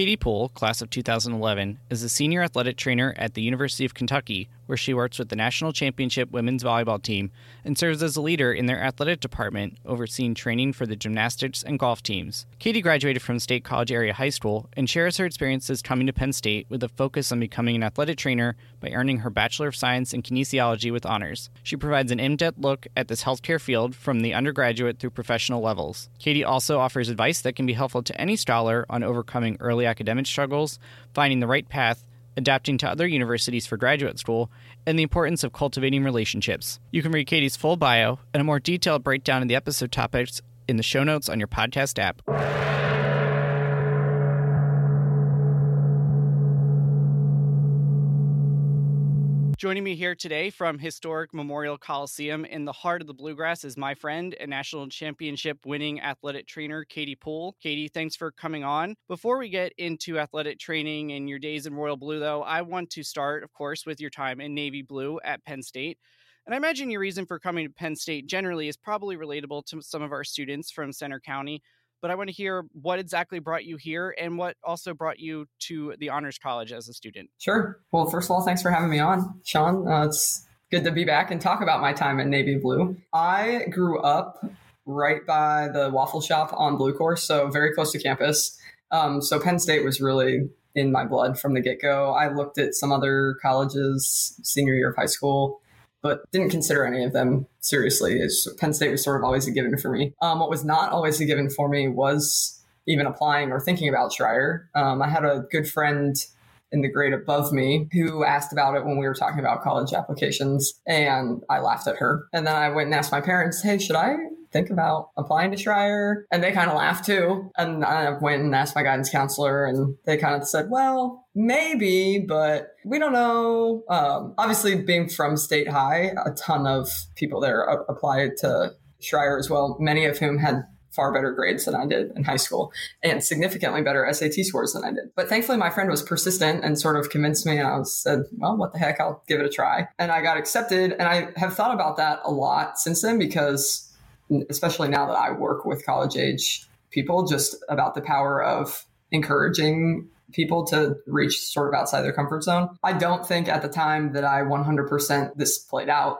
Katie Poole, class of 2011, is a senior athletic trainer at the University of Kentucky, where she works with the national championship women's volleyball team and serves as a leader in their athletic department, overseeing training for the gymnastics and golf teams. Katie graduated from State College Area High School and shares her experiences coming to Penn State with a focus on becoming an athletic trainer by earning her Bachelor of Science in Kinesiology with honors. She provides an in depth look at this healthcare field from the undergraduate through professional levels. Katie also offers advice that can be helpful to any scholar on overcoming early academic struggles, finding the right path, adapting to other universities for graduate school, and the importance of cultivating relationships. You can read Katie's full bio and a more detailed breakdown of the episode topics in the show notes on your podcast app. Joining me here today from historic Memorial Coliseum in the heart of the Bluegrass is my friend and national championship winning athletic trainer, Katie Poole. Katie, thanks for coming on. Before we get into athletic training and your days in Royal Blue, though, I want to start, of course, with your time in Navy Blue at Penn State. And I imagine your reason for coming to Penn State generally is probably relatable to some of our students from Centre County but I want to hear what exactly brought you here and what also brought you to the Honors College as a student. Sure. Well, first of all, thanks for having me on, Sean. Uh, it's good to be back and talk about my time at Navy Blue. I grew up right by the waffle shop on Blue Course, so very close to campus. Um, so Penn State was really in my blood from the get go. I looked at some other colleges senior year of high school but didn't consider any of them seriously. It's, Penn State was sort of always a given for me. Um, what was not always a given for me was even applying or thinking about Schreyer. Um, I had a good friend in the grade above me who asked about it when we were talking about college applications, and I laughed at her. And then I went and asked my parents, "Hey, should I think about applying to Schreyer? And they kind of laughed too. And I went and asked my guidance counselor, and they kind of said, well, maybe, but we don't know. Um, obviously, being from State High, a ton of people there applied to Schreyer as well, many of whom had far better grades than I did in high school and significantly better SAT scores than I did. But thankfully, my friend was persistent and sort of convinced me. And I said, well, what the heck? I'll give it a try. And I got accepted. And I have thought about that a lot since then because especially now that I work with college age people, just about the power of encouraging people to reach sort of outside their comfort zone. I don't think at the time that I 100% this played out,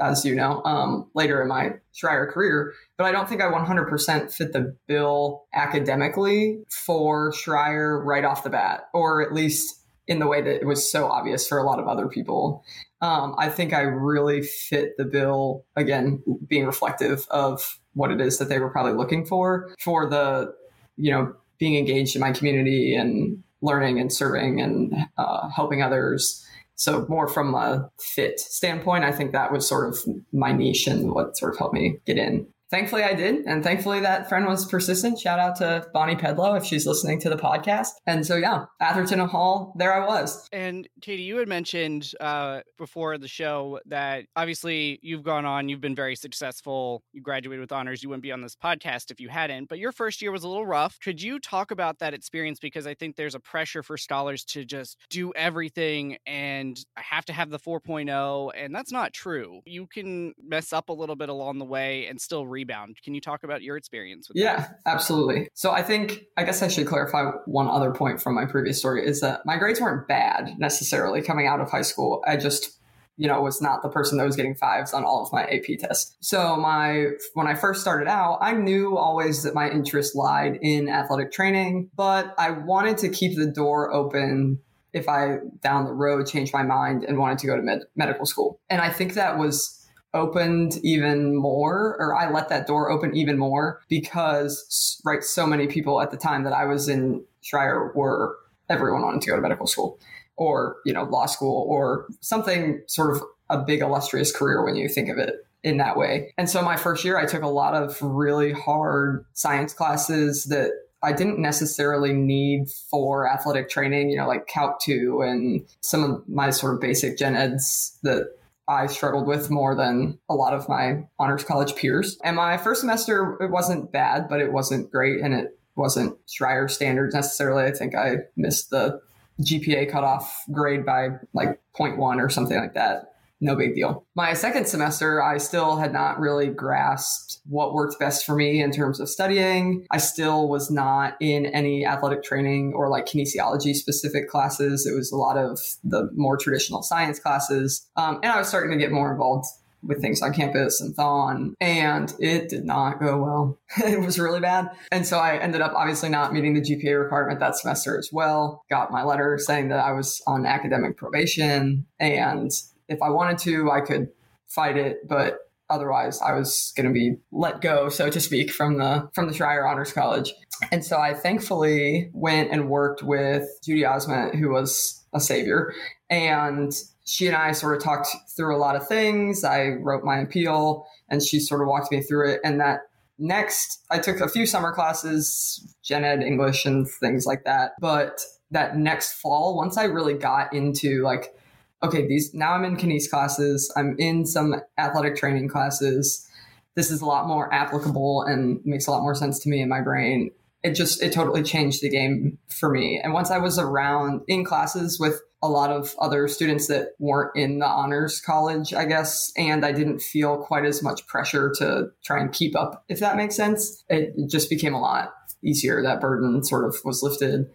as you know, um, later in my Schreyer career, but I don't think I 100% fit the bill academically for Schreyer right off the bat, or at least in the way that it was so obvious for a lot of other people. Um, I think I really fit the bill again, being reflective of what it is that they were probably looking for for the, you know, being engaged in my community and learning and serving and uh, helping others. So more from a fit standpoint, I think that was sort of my niche and what sort of helped me get in thankfully I did. And thankfully that friend was persistent. Shout out to Bonnie Pedlow if she's listening to the podcast. And so, yeah, Atherton Hall, there I was. And Katie, you had mentioned uh, before the show that obviously you've gone on, you've been very successful. You graduated with honors. You wouldn't be on this podcast if you hadn't, but your first year was a little rough. Could you talk about that experience? Because I think there's a pressure for scholars to just do everything and I have to have the 4.0. And that's not true. You can mess up a little bit along the way and still read rebound. Can you talk about your experience with yeah, that? Yeah, absolutely. So I think, I guess I should clarify one other point from my previous story is that my grades weren't bad necessarily coming out of high school. I just you know, was not the person that was getting fives on all of my AP tests. So my when I first started out, I knew always that my interest lied in athletic training, but I wanted to keep the door open if I down the road changed my mind and wanted to go to med- medical school. And I think that was opened even more or I let that door open even more because right so many people at the time that I was in Schreyer were everyone wanted to go to medical school or you know law school or something sort of a big illustrious career when you think of it in that way. And so my first year I took a lot of really hard science classes that I didn't necessarily need for athletic training, you know, like Calc 2 and some of my sort of basic gen eds that I struggled with more than a lot of my honors college peers. And my first semester, it wasn't bad, but it wasn't great. And it wasn't Schreyer standards necessarily. I think I missed the GPA cutoff grade by like 0.1 or something like that no big deal. My second semester, I still had not really grasped what worked best for me in terms of studying. I still was not in any athletic training or like kinesiology specific classes. It was a lot of the more traditional science classes. Um, and I was starting to get more involved with things on campus and Thon, and it did not go well. it was really bad. And so I ended up obviously not meeting the GPA requirement that semester as well. Got my letter saying that I was on academic probation and if I wanted to, I could fight it, but otherwise I was going to be let go, so to speak, from the from the Schreyer Honors College. And so I thankfully went and worked with Judy Osment, who was a savior, and she and I sort of talked through a lot of things. I wrote my appeal, and she sort of walked me through it. And that next, I took a few summer classes, gen ed, English, and things like that. But that next fall, once I really got into like okay, these now I'm in kines classes, I'm in some athletic training classes. This is a lot more applicable and makes a lot more sense to me in my brain. It just it totally changed the game for me. And once I was around in classes with a lot of other students that weren't in the honors college, I guess, and I didn't feel quite as much pressure to try and keep up, if that makes sense. It just became a lot easier. That burden sort of was lifted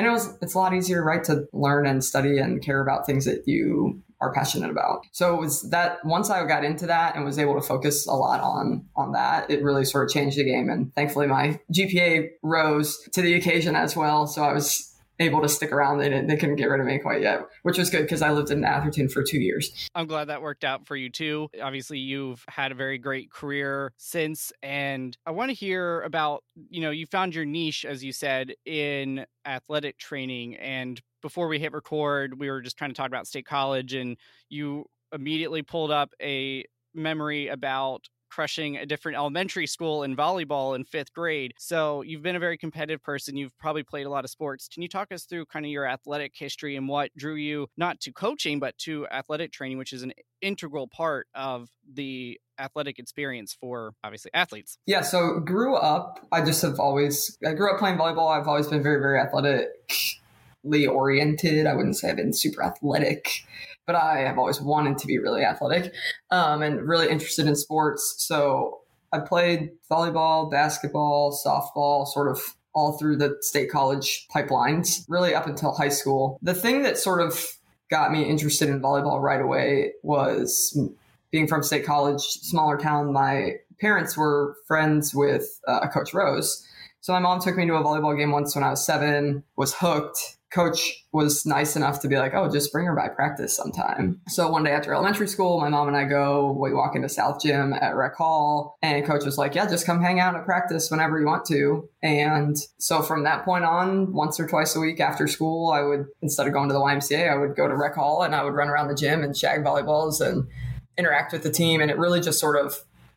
and it was it's a lot easier right to learn and study and care about things that you are passionate about. So it was that once i got into that and was able to focus a lot on on that it really sort of changed the game. And thankfully my gpa rose to the occasion as well. So i was able to stick around. They didn't, they couldn't get rid of me quite yet, which was good because I lived in Atherton for two years. I'm glad that worked out for you too. Obviously, you've had a very great career since, and I want to hear about you know you found your niche as you said in athletic training. And before we hit record, we were just trying to talk about State College, and you immediately pulled up a memory about crushing a different elementary school in volleyball in fifth grade. So you've been a very competitive person. You've probably played a lot of sports. Can you talk us through kind of your athletic history and what drew you not to coaching, but to athletic training, which is an integral part of the athletic experience for obviously athletes? Yeah, so grew up, I just have always, I grew up playing volleyball. I've always been very, very athletically oriented. I wouldn't say I've been super athletic but I have always wanted to be really athletic um, and really interested in sports. So I played volleyball, basketball, softball, sort of all through the state college pipelines, really up until high school. The thing that sort of got me interested in volleyball right away was being from state college, smaller town. My parents were friends with uh, Coach Rose. So my mom took me to a volleyball game once when I was seven, was hooked, coach was nice enough to be like, oh, just bring her by practice sometime. So one day after elementary school, my mom and I go, we walk into South Gym at Rec Hall, and coach was like, yeah, just come hang out at practice whenever you want to. And so from that point on, once or twice a week after school, I would, instead of going to the YMCA, I would go to Rec Hall and I would run around the gym and shag volleyballs and interact with the team. And it really just sort of,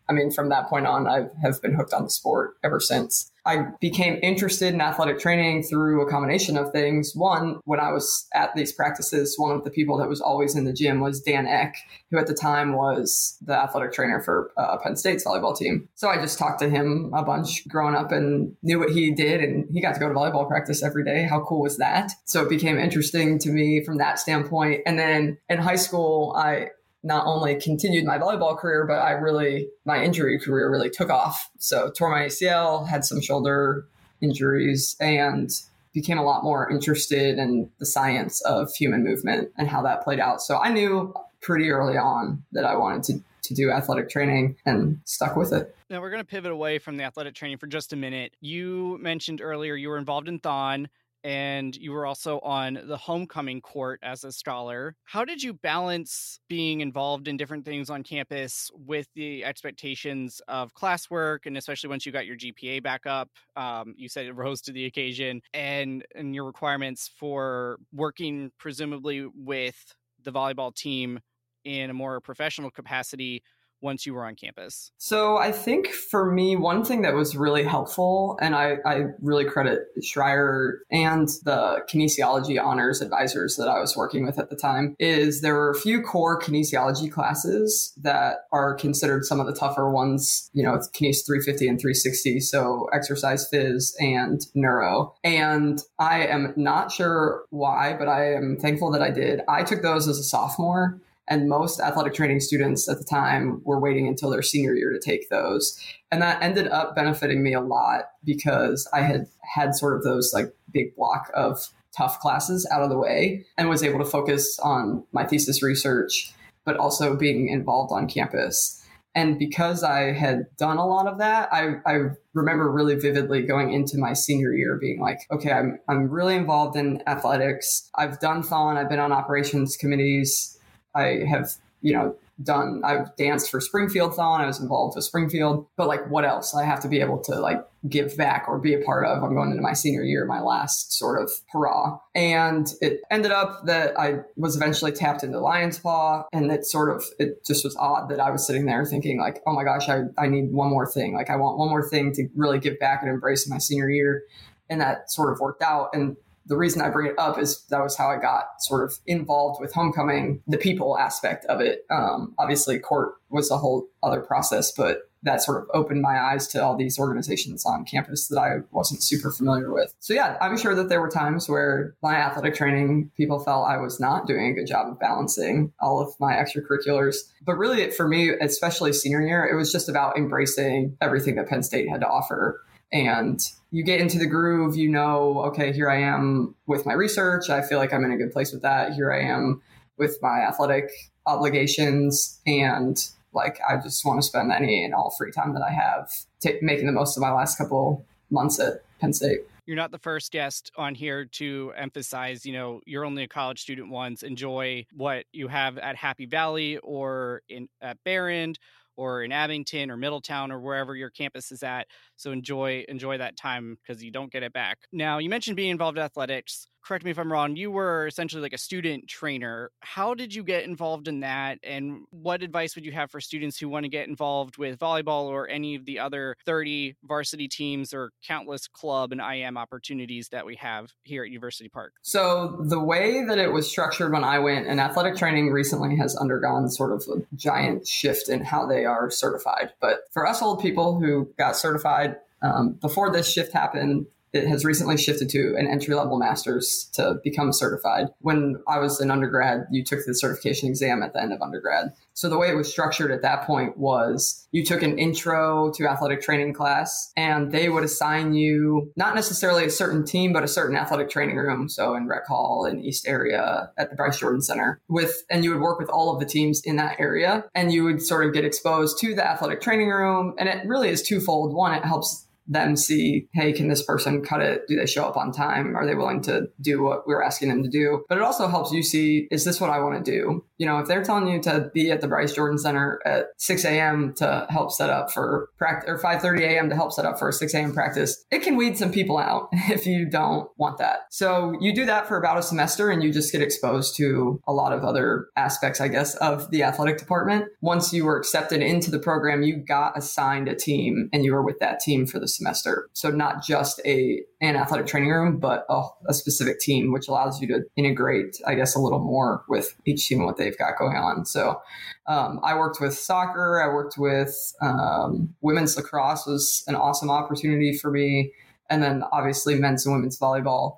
I mean, from that point on, I have been hooked on the sport ever since. I became interested in athletic training through a combination of things. One, when I was at these practices, one of the people that was always in the gym was Dan Eck, who at the time was the athletic trainer for uh, Penn State's volleyball team. So I just talked to him a bunch growing up and knew what he did, and he got to go to volleyball practice every day. How cool was that? So it became interesting to me from that standpoint. And then in high school, I not only continued my volleyball career, but I really, my injury career really took off. So tore my ACL, had some shoulder injuries, and became a lot more interested in the science of human movement and how that played out. So I knew pretty early on that I wanted to to do athletic training and stuck with it. Now we're going to pivot away from the athletic training for just a minute. You mentioned earlier you were involved in Thon and you were also on the homecoming court as a scholar. How did you balance being involved in different things on campus with the expectations of classwork, and especially once you got your GPA back up, um, you said it rose to the occasion, and and your requirements for working presumably with the volleyball team in a more professional capacity once you were on campus? So I think for me, one thing that was really helpful, and I, I really credit Schreyer and the kinesiology honors advisors that I was working with at the time, is there were a few core kinesiology classes that are considered some of the tougher ones. You know, it's Kines 350 and 360, so exercise phys and neuro. And I am not sure why, but I am thankful that I did. I took those as a sophomore and most athletic training students at the time were waiting until their senior year to take those. And that ended up benefiting me a lot because I had had sort of those like big block of tough classes out of the way and was able to focus on my thesis research, but also being involved on campus. And because I had done a lot of that, I, I remember really vividly going into my senior year being like, okay, I'm, I'm really involved in athletics. I've done Thon, I've been on operations committees I have, you know, done, I've danced for Springfield Thon. I was involved with Springfield, but like what else? I have to be able to like give back or be a part of. I'm going into my senior year, my last sort of hurrah. And it ended up that I was eventually tapped into Lion's Paw. And it sort of, it just was odd that I was sitting there thinking like, oh my gosh, I, I need one more thing. Like I want one more thing to really give back and embrace my senior year. And that sort of worked out. And the reason I bring it up is that was how I got sort of involved with homecoming, the people aspect of it. Um, obviously, court was a whole other process, but that sort of opened my eyes to all these organizations on campus that I wasn't super familiar with. So yeah, I'm sure that there were times where my athletic training people felt I was not doing a good job of balancing all of my extracurriculars. But really for me, especially senior year, it was just about embracing everything that Penn State had to offer and you get into the groove, you know, okay, here I am with my research. I feel like I'm in a good place with that. Here I am with my athletic obligations. And like, I just want to spend any and all free time that I have t- making the most of my last couple months at Penn State. You're not the first guest on here to emphasize, you know, you're only a college student once. Enjoy what you have at Happy Valley or in at Behrend or in Abington or Middletown or wherever your campus is at. So enjoy enjoy that time because you don't get it back. Now, you mentioned being involved in athletics correct me if I'm wrong, you were essentially like a student trainer. How did you get involved in that? And what advice would you have for students who want to get involved with volleyball or any of the other 30 varsity teams or countless club and IM opportunities that we have here at University Park? So, the way that it was structured when I went, and athletic training recently has undergone sort of a giant shift in how they are certified. But for us old people who got certified, um, before this shift happened, it has recently shifted to an entry level master's to become certified. When I was an undergrad, you took the certification exam at the end of undergrad. So the way it was structured at that point was you took an intro to athletic training class and they would assign you not necessarily a certain team, but a certain athletic training room. So in Rec Hall in East area at the Bryce Jordan Center with, and you would work with all of the teams in that area and you would sort of get exposed to the athletic training room. And it really is twofold. One, it helps them see, hey, can this person cut it? Do they show up on time? Are they willing to do what we're asking them to do? But it also helps you see, is this what I want to do? You know, if they're telling you to be at the Bryce Jordan Center at 6 a.m. to help set up for practice or 5:30 a.m. to help set up for a 6 a.m. practice, it can weed some people out if you don't want that. So you do that for about a semester and you just get exposed to a lot of other aspects, I guess, of the athletic department. Once you were accepted into the program, you got assigned a team and you were with that team for the semester. So not just a an athletic training room, but a, a, specific team, which allows you to integrate, I guess, a little more with each team and what they've got going on. So um, I worked with soccer. I worked with um, women's lacrosse was an awesome opportunity for me, and then obviously men's and women's volleyball.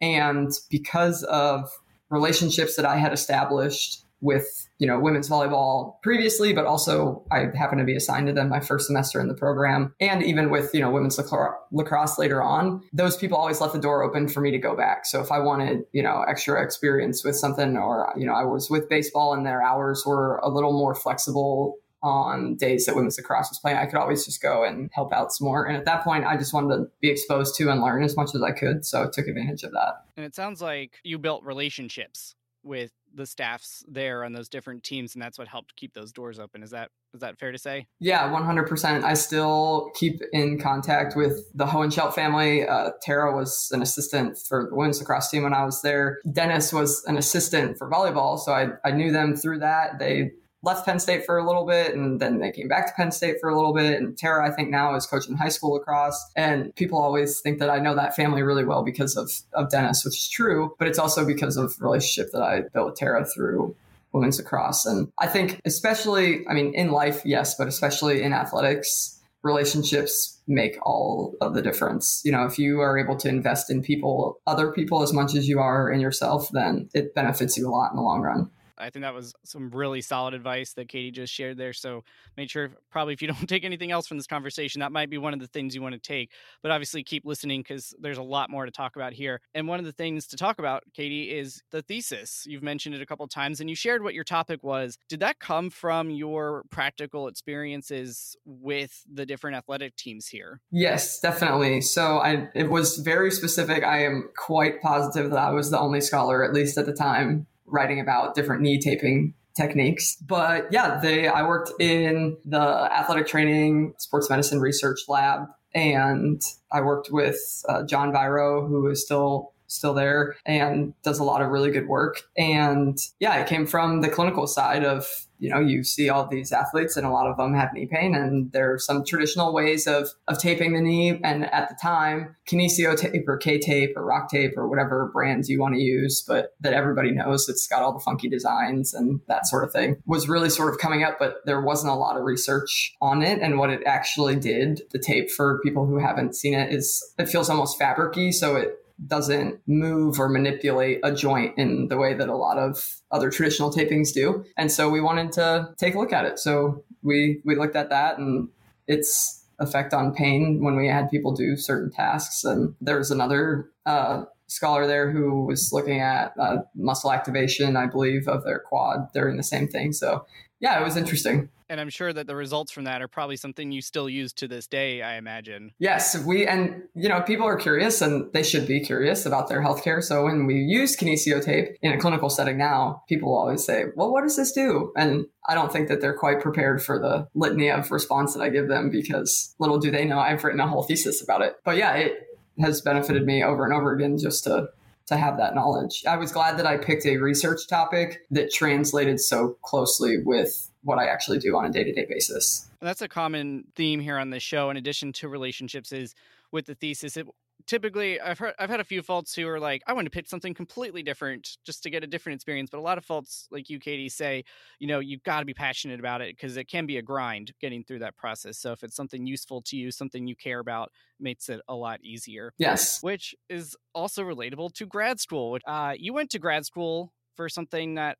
And because of relationships that I had established with you know women's volleyball previously but also i happened to be assigned to them my first semester in the program and even with you know women's lacrosse later on those people always left the door open for me to go back so if i wanted you know extra experience with something or you know i was with baseball and their hours were a little more flexible on days that women's lacrosse was playing. I could always just go and help out some more. And at that point, I just wanted to be exposed to and learn as much as I could. So I took advantage of that. And it sounds like you built relationships with the staffs there on those different teams and that's what helped keep those doors open. Is that is that fair to say? Yeah 100% i still keep in contact with the Hohenshelt family. Uh, tara was an assistant for the women's lacrosse team when i was there. Dennis was an assistant for volleyball so i, I knew them through that. They left Penn State for a little bit and then they came back to Penn State for a little bit. And Tara, I think now is coaching high school lacrosse. And people always think that I know that family really well because of, of Dennis, which is true, but it's also because of relationship that I built with Tara through women's lacrosse. And I think especially, I mean, in life, yes, but especially in athletics, relationships make all of the difference. You know, if you are able to invest in people, other people as much as you are in yourself, then it benefits you a lot in the long run. I think that was some really solid advice that Katie just shared there. So make sure, probably, if you don't take anything else from this conversation, that might be one of the things you want to take. But obviously, keep listening because there's a lot more to talk about here. And one of the things to talk about, Katie, is the thesis. You've mentioned it a couple times, and you shared what your topic was. Did that come from your practical experiences with the different athletic teams here? Yes, definitely. So I, it was very specific. I am quite positive that I was the only scholar, at least at the time, writing about different knee taping techniques. But yeah, they I worked in the athletic training sports medicine research lab and I worked with uh, John Vairo, who is still still there and does a lot of really good work. And yeah, it came from the clinical side of you know, you see all these athletes and a lot of them have knee pain and there are some traditional ways of, of taping the knee. And at the time, Kinesio tape or K tape or rock tape or whatever brands you want to use, but that everybody knows it's got all the funky designs and that sort of thing was really sort of coming up, but there wasn't a lot of research on it. And what it actually did, the tape for people who haven't seen it is it feels almost fabricy. So it doesn't move or manipulate a joint in the way that a lot of other traditional tapings do. And so we wanted to take a look at it. So we we looked at that and its effect on pain when we had people do certain tasks. And there was another uh, scholar there who was looking at uh, muscle activation, I believe, of their quad during the same thing. So yeah, it was interesting. And I'm sure that the results from that are probably something you still use to this day, I imagine. Yes, we and you know, people are curious and they should be curious about their healthcare. So when we use kinesio tape in a clinical setting now, people always say, Well, what does this do? And I don't think that they're quite prepared for the litany of response that I give them because little do they know I've written a whole thesis about it. But yeah, it has benefited me over and over again just to to have that knowledge. I was glad that I picked a research topic that translated so closely with what I actually do on a day to day basis. That's a common theme here on the show, in addition to relationships, is with the thesis. It, typically, I've heard I've had a few faults who are like, I want to pick something completely different just to get a different experience. But a lot of faults, like you, Katie, say, you know, you've got to be passionate about it because it can be a grind getting through that process. So if it's something useful to you, something you care about, makes it a lot easier. Yes, which is also relatable to grad school. Uh, you went to grad school for something that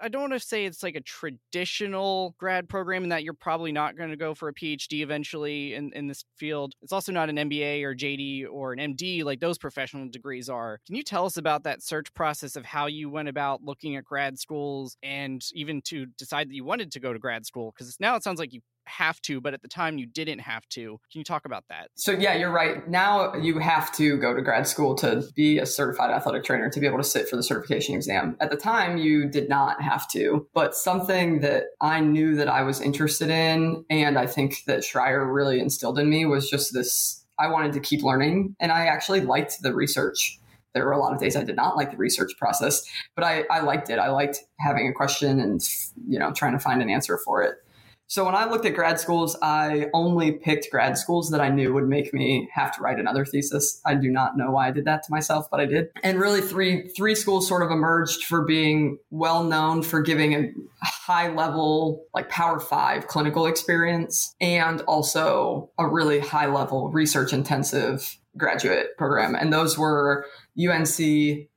I, don't want to say it's like a traditional grad program in that you're probably not going to go for a PhD eventually in, in this field. It's also not an MBA or JD or an MD like those professional degrees are. Can you tell us about that search process of how you went about looking at grad schools and even to decide that you wanted to go to grad school? Because now it sounds like you have to, but at the time you didn't have to. Can you talk about that? So, yeah, you're right. Now you have to go to grad school to be a certified athletic trainer to be able to sit for the certification exam. At the time, you did not have to, but something that I knew that I was interested in, and I think that Schreyer really instilled in me was just this I wanted to keep learning, and I actually liked the research there were a lot of days I did not like the research process, but I, I liked it. I liked having a question and you know trying to find an answer for it. So when I looked at grad schools, I only picked grad schools that I knew would make me have to write another thesis. I do not know why I did that to myself, but I did. And really three three schools sort of emerged for being well known for giving a high level like power 5 clinical experience and also a really high level research intensive graduate program. And those were UNC,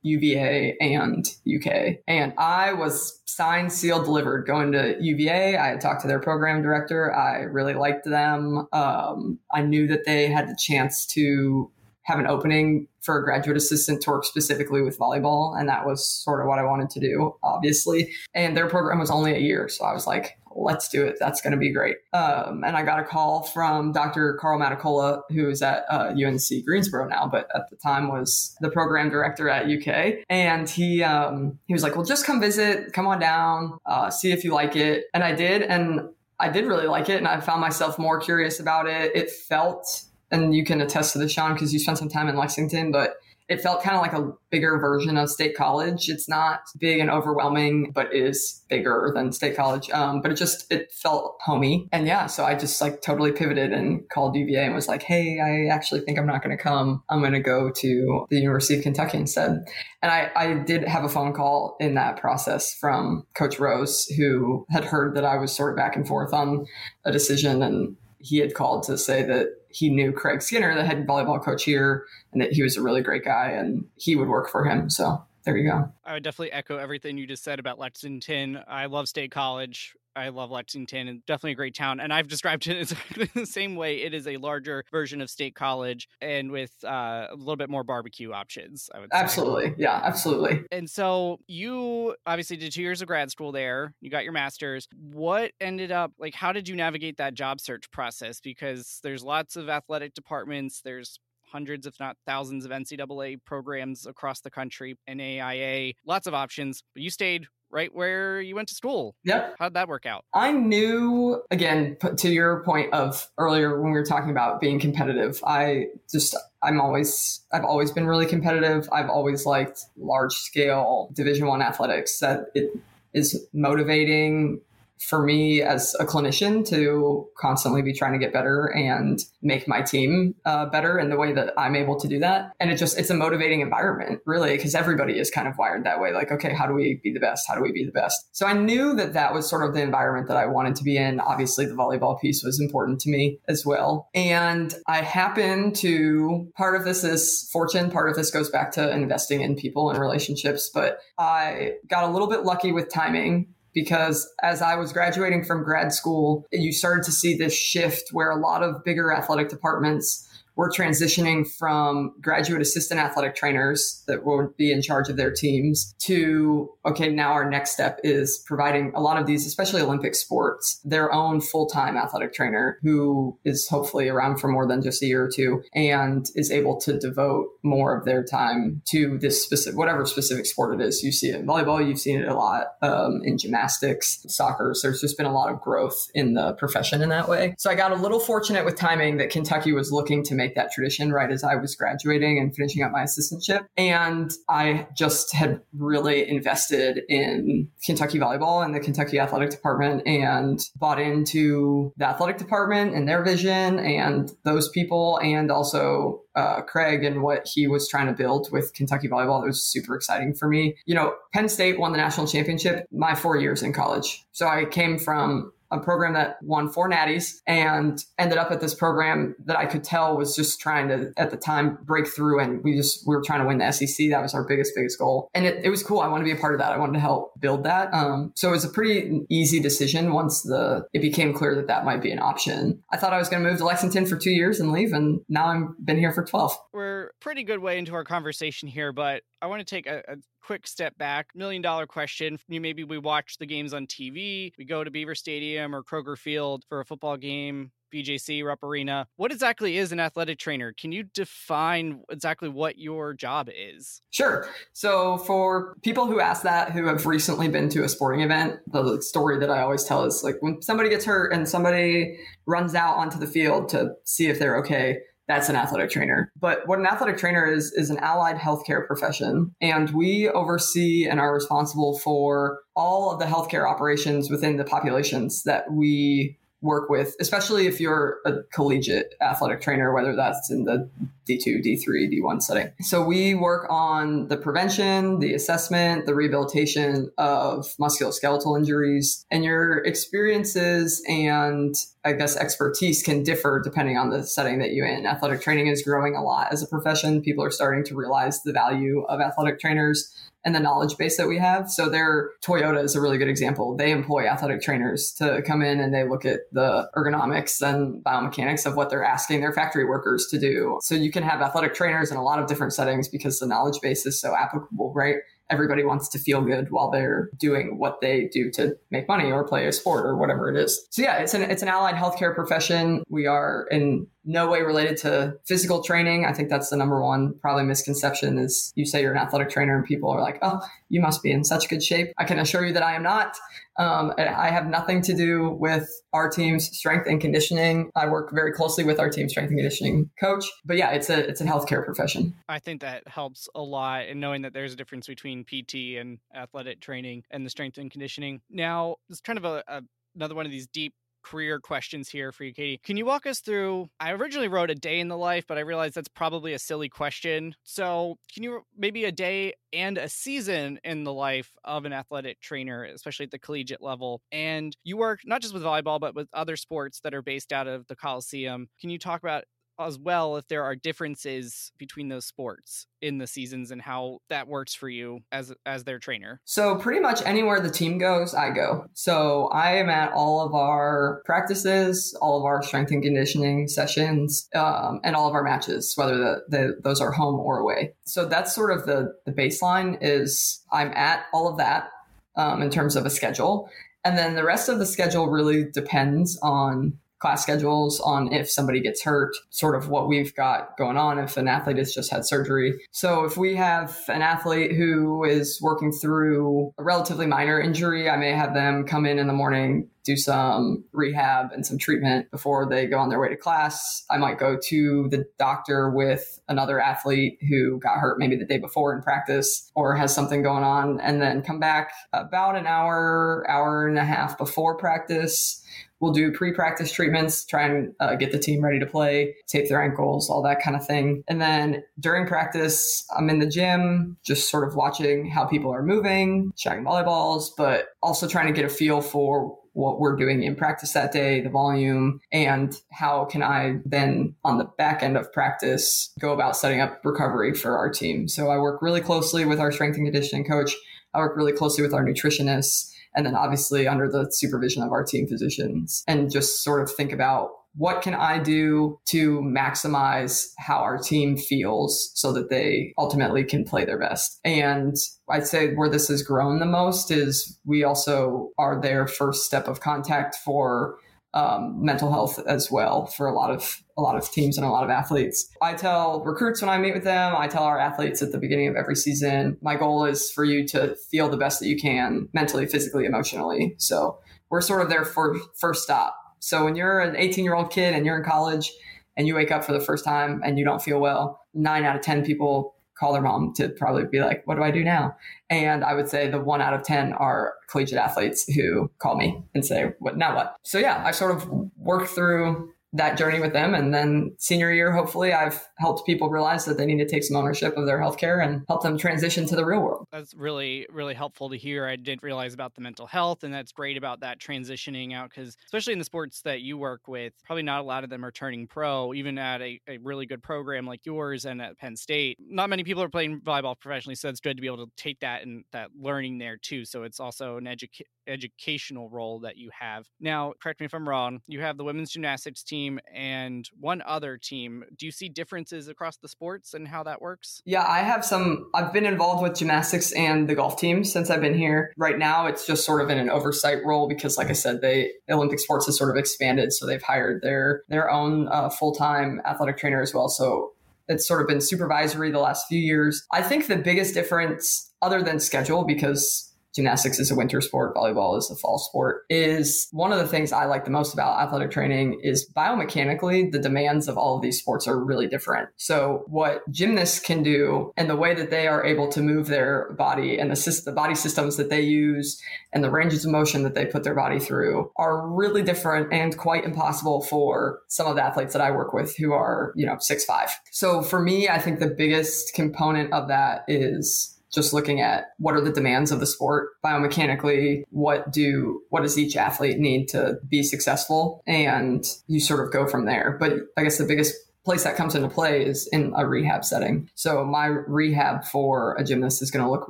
UVA, and UK. And I was signed, sealed, delivered going to UVA. I had talked to their program director. I really liked them. Um, I knew that they had the chance to have an opening for a graduate assistant to work specifically with volleyball. And that was sort of what I wanted to do, obviously. And their program was only a year. So I was like, let's do it. That's going to be great. Um, and I got a call from Dr. Carl Mattacola, who is at uh, UNC Greensboro now, but at the time was the program director at UK. And he um, he was like, "Well, just come visit, come on down, uh, see if you like it." And I did, and I did really like it, and I found myself more curious about it. It felt, and you can attest to this, Sean, because you spent some time in Lexington, but it felt kind of like a bigger version of State College. It's not big and overwhelming, but is bigger than State College. Um, but it just it felt homey, and yeah, so I just like totally pivoted and called UVA and was like, "Hey, I actually think I'm not going to come. I'm going to go to the University of Kentucky instead." And I, I did have a phone call in that process from Coach Rose, who had heard that I was sort of back and forth on a decision, and he had called to say that he knew Craig Skinner, the head volleyball coach here, and that he was a really great guy and he would work for him. So there you go. I would definitely echo everything you just said about Lexington. I love State College. I love Lexington and definitely a great town. And I've described it exactly the same way. It is a larger version of State College and with uh, a little bit more barbecue options, I would say. Absolutely. Yeah, absolutely. And so you obviously did two years of grad school there. You got your master's. What ended up, like, how did you navigate that job search process? Because there's lots of athletic departments, there's hundreds, if not thousands, of NCAA programs across the country, NAIA, lots of options. But you stayed right where you went to school. Yep. How'd that work out? I knew, again, to your point of earlier when we were talking about being competitive, I just, I'm always, I've always been really competitive. I've always liked large scale Division One athletics that it is motivating for me as a clinician to constantly be trying to get better and make my team uh, better in the way that I'm able to do that. And it just, it's a motivating environment, really, because everybody is kind of wired that way. Like, okay, how do we be the best? How do we be the best? So I knew that that was sort of the environment that I wanted to be in. Obviously, the volleyball piece was important to me as well. And I happen to, part of this is fortune, part of this goes back to investing in people and relationships, but I got a little bit lucky with timing because as I was graduating from grad school, you started to see this shift where a lot of bigger athletic departments we're transitioning from graduate assistant athletic trainers that will be in charge of their teams to okay now our next step is providing a lot of these especially olympic sports their own full-time athletic trainer who is hopefully around for more than just a year or two and is able to devote more of their time to this specific whatever specific sport it is. You see it in volleyball you've seen it a lot um, in gymnastics soccer. So there's just been a lot of growth in the profession in that way. So i got a little fortunate with timing that kentucky was looking to make that tradition right as I was graduating and finishing up my assistantship. And I just had really invested in Kentucky volleyball and the Kentucky athletic department and bought into the athletic department and their vision and those people and also uh, Craig and what he was trying to build with Kentucky volleyball. That was super exciting for me. You know, Penn State won the national championship my four years in college. So I came from a program that won four natties and ended up at this program that I could tell was just trying to, at the time, break through. And we just, we were trying to win the SEC. That was our biggest, biggest goal. And it, it was cool. I wanted to be a part of that. I wanted to help build that. Um, so it was a pretty easy decision once the, it became clear that that might be an option. I thought I was going to move to Lexington for two years and leave. And now I've been here for 12. We're pretty good way into our conversation here, but I want to take a, a quick step back. Million dollar question. You maybe we watch the games on TV. We go to Beaver Stadium or Kroger Field for a football game. BJC, Rupp Arena. What exactly is an athletic trainer? Can you define exactly what your job is? Sure. So, for people who ask that who have recently been to a sporting event, the story that I always tell is like when somebody gets hurt and somebody runs out onto the field to see if they're okay, that's an athletic trainer. But what an athletic trainer is, is an allied healthcare profession. And we oversee and are responsible for all of the healthcare operations within the populations that we work with, especially if you're a collegiate athletic trainer, whether that's in the D2, D3, D1 setting. So we work on the prevention, the assessment, the rehabilitation of musculoskeletal injuries, and your experiences and I guess expertise can differ depending on the setting that you're in. Athletic training is growing a lot as a profession. People are starting to realize the value of athletic trainers and the knowledge base that we have. So their Toyota is a really good example. They employ athletic trainers to come in and they look at the ergonomics and biomechanics of what they're asking their factory workers to do. So you can have athletic trainers in a lot of different settings because the knowledge base is so applicable, right? everybody wants to feel good while they're doing what they do to make money or play a sport or whatever it is. So yeah, it's an it's an allied healthcare profession. We are in no way related to physical training. I think that's the number one probably misconception is you say you're an athletic trainer and people are like, oh, you must be in such good shape. I can assure you that I am not. Um, I have nothing to do with our team's strength and conditioning. I work very closely with our team strength and conditioning coach. But yeah, it's a it's a healthcare profession. I think that helps a lot in knowing that there's a difference between PT and athletic training and the strength and conditioning. Now, it's kind of a, a another one of these deep career questions here for you, Katie. Can you walk us through? I originally wrote a day in the life, but I realized that's probably a silly question. So, can you maybe a day and a season in the life of an athletic trainer, especially at the collegiate level? And you work not just with volleyball, but with other sports that are based out of the Coliseum. Can you talk about as well if there are differences between those sports in the seasons and how that works for you as as their trainer. So pretty much anywhere the team goes, I go. So I am at all of our practices, all of our strength and conditioning sessions, um, and all of our matches, whether the, the, those are home or away. So that's sort of the the baseline. Is I'm at all of that um, in terms of a schedule. And then the rest of the schedule really depends on class schedules on if somebody gets hurt, sort of what we've got going on if an athlete has just had surgery. So if we have an athlete who is working through a relatively minor injury, I may have them come in in the morning, do some rehab and some treatment before they go on their way to class. I might go to the doctor with another athlete who got hurt maybe the day before in practice or has something going on and then come back about an hour, hour and a half before practice We'll do pre practice treatments, try and uh, get the team ready to play, tape their ankles, all that kind of thing. And then during practice, I'm in the gym, just sort of watching how people are moving, shotting volleyballs, but also trying to get a feel for what we're doing in practice that day, the volume, and how can I then on the back end of practice go about setting up recovery for our team. So I work really closely with our strength and conditioning coach. I work really closely with our nutritionists and then obviously under the supervision of our team physicians and just sort of think about what can I do to maximize how our team feels so that they ultimately can play their best? And I'd say where this has grown the most is we also are their first step of contact for um, mental health as well for a lot of a lot of teams and a lot of athletes. I tell recruits when I meet with them, I tell our athletes at the beginning of every season, my goal is for you to feel the best that you can mentally, physically, emotionally. So we're sort of there for first stop. So when you're an 18 year old kid and you're in college and you wake up for the first time and you don't feel well, nine out of 10 people call their mom to probably be like, what do I do now? And I would say the one out of 10 are collegiate athletes who call me and say, what now what? So yeah, I sort of work through that journey with them. And then senior year, hopefully, I've helped people realize that they need to take some ownership of their healthcare and help them transition to the real world. That's really, really helpful to hear. I didn't realize about the mental health, and that's great about that transitioning out because, especially in the sports that you work with, probably not a lot of them are turning pro, even at a, a really good program like yours and at Penn State. Not many people are playing volleyball professionally, so it's good to be able to take that and that learning there too. So it's also an education educational role that you have. Now, correct me if I'm wrong, you have the women's gymnastics team and one other team. Do you see differences across the sports and how that works? Yeah, I have some. I've been involved with gymnastics and the golf team since I've been here. Right now, it's just sort of in an oversight role because, like I said, they Olympic sports has sort of expanded, so they've hired their their own uh, full time athletic trainer as well. So it's sort of been supervisory the last few years. I think the biggest difference, other than schedule, because gymnastics is a winter sport, volleyball is a fall sport, is one of the things I like the most about athletic training is biomechanically, the demands of all of these sports are really different. So what gymnasts can do and the way that they are able to move their body and the, the body systems that they use and the ranges of motion that they put their body through are really different and quite impossible for some of the athletes that I work with who are, you know, six five. So for me, I think the biggest component of that is just looking at what are the demands of the sport biomechanically what do what does each athlete need to be successful and you sort of go from there but i guess the biggest place that comes into play is in a rehab setting. So my rehab for a gymnast is going to look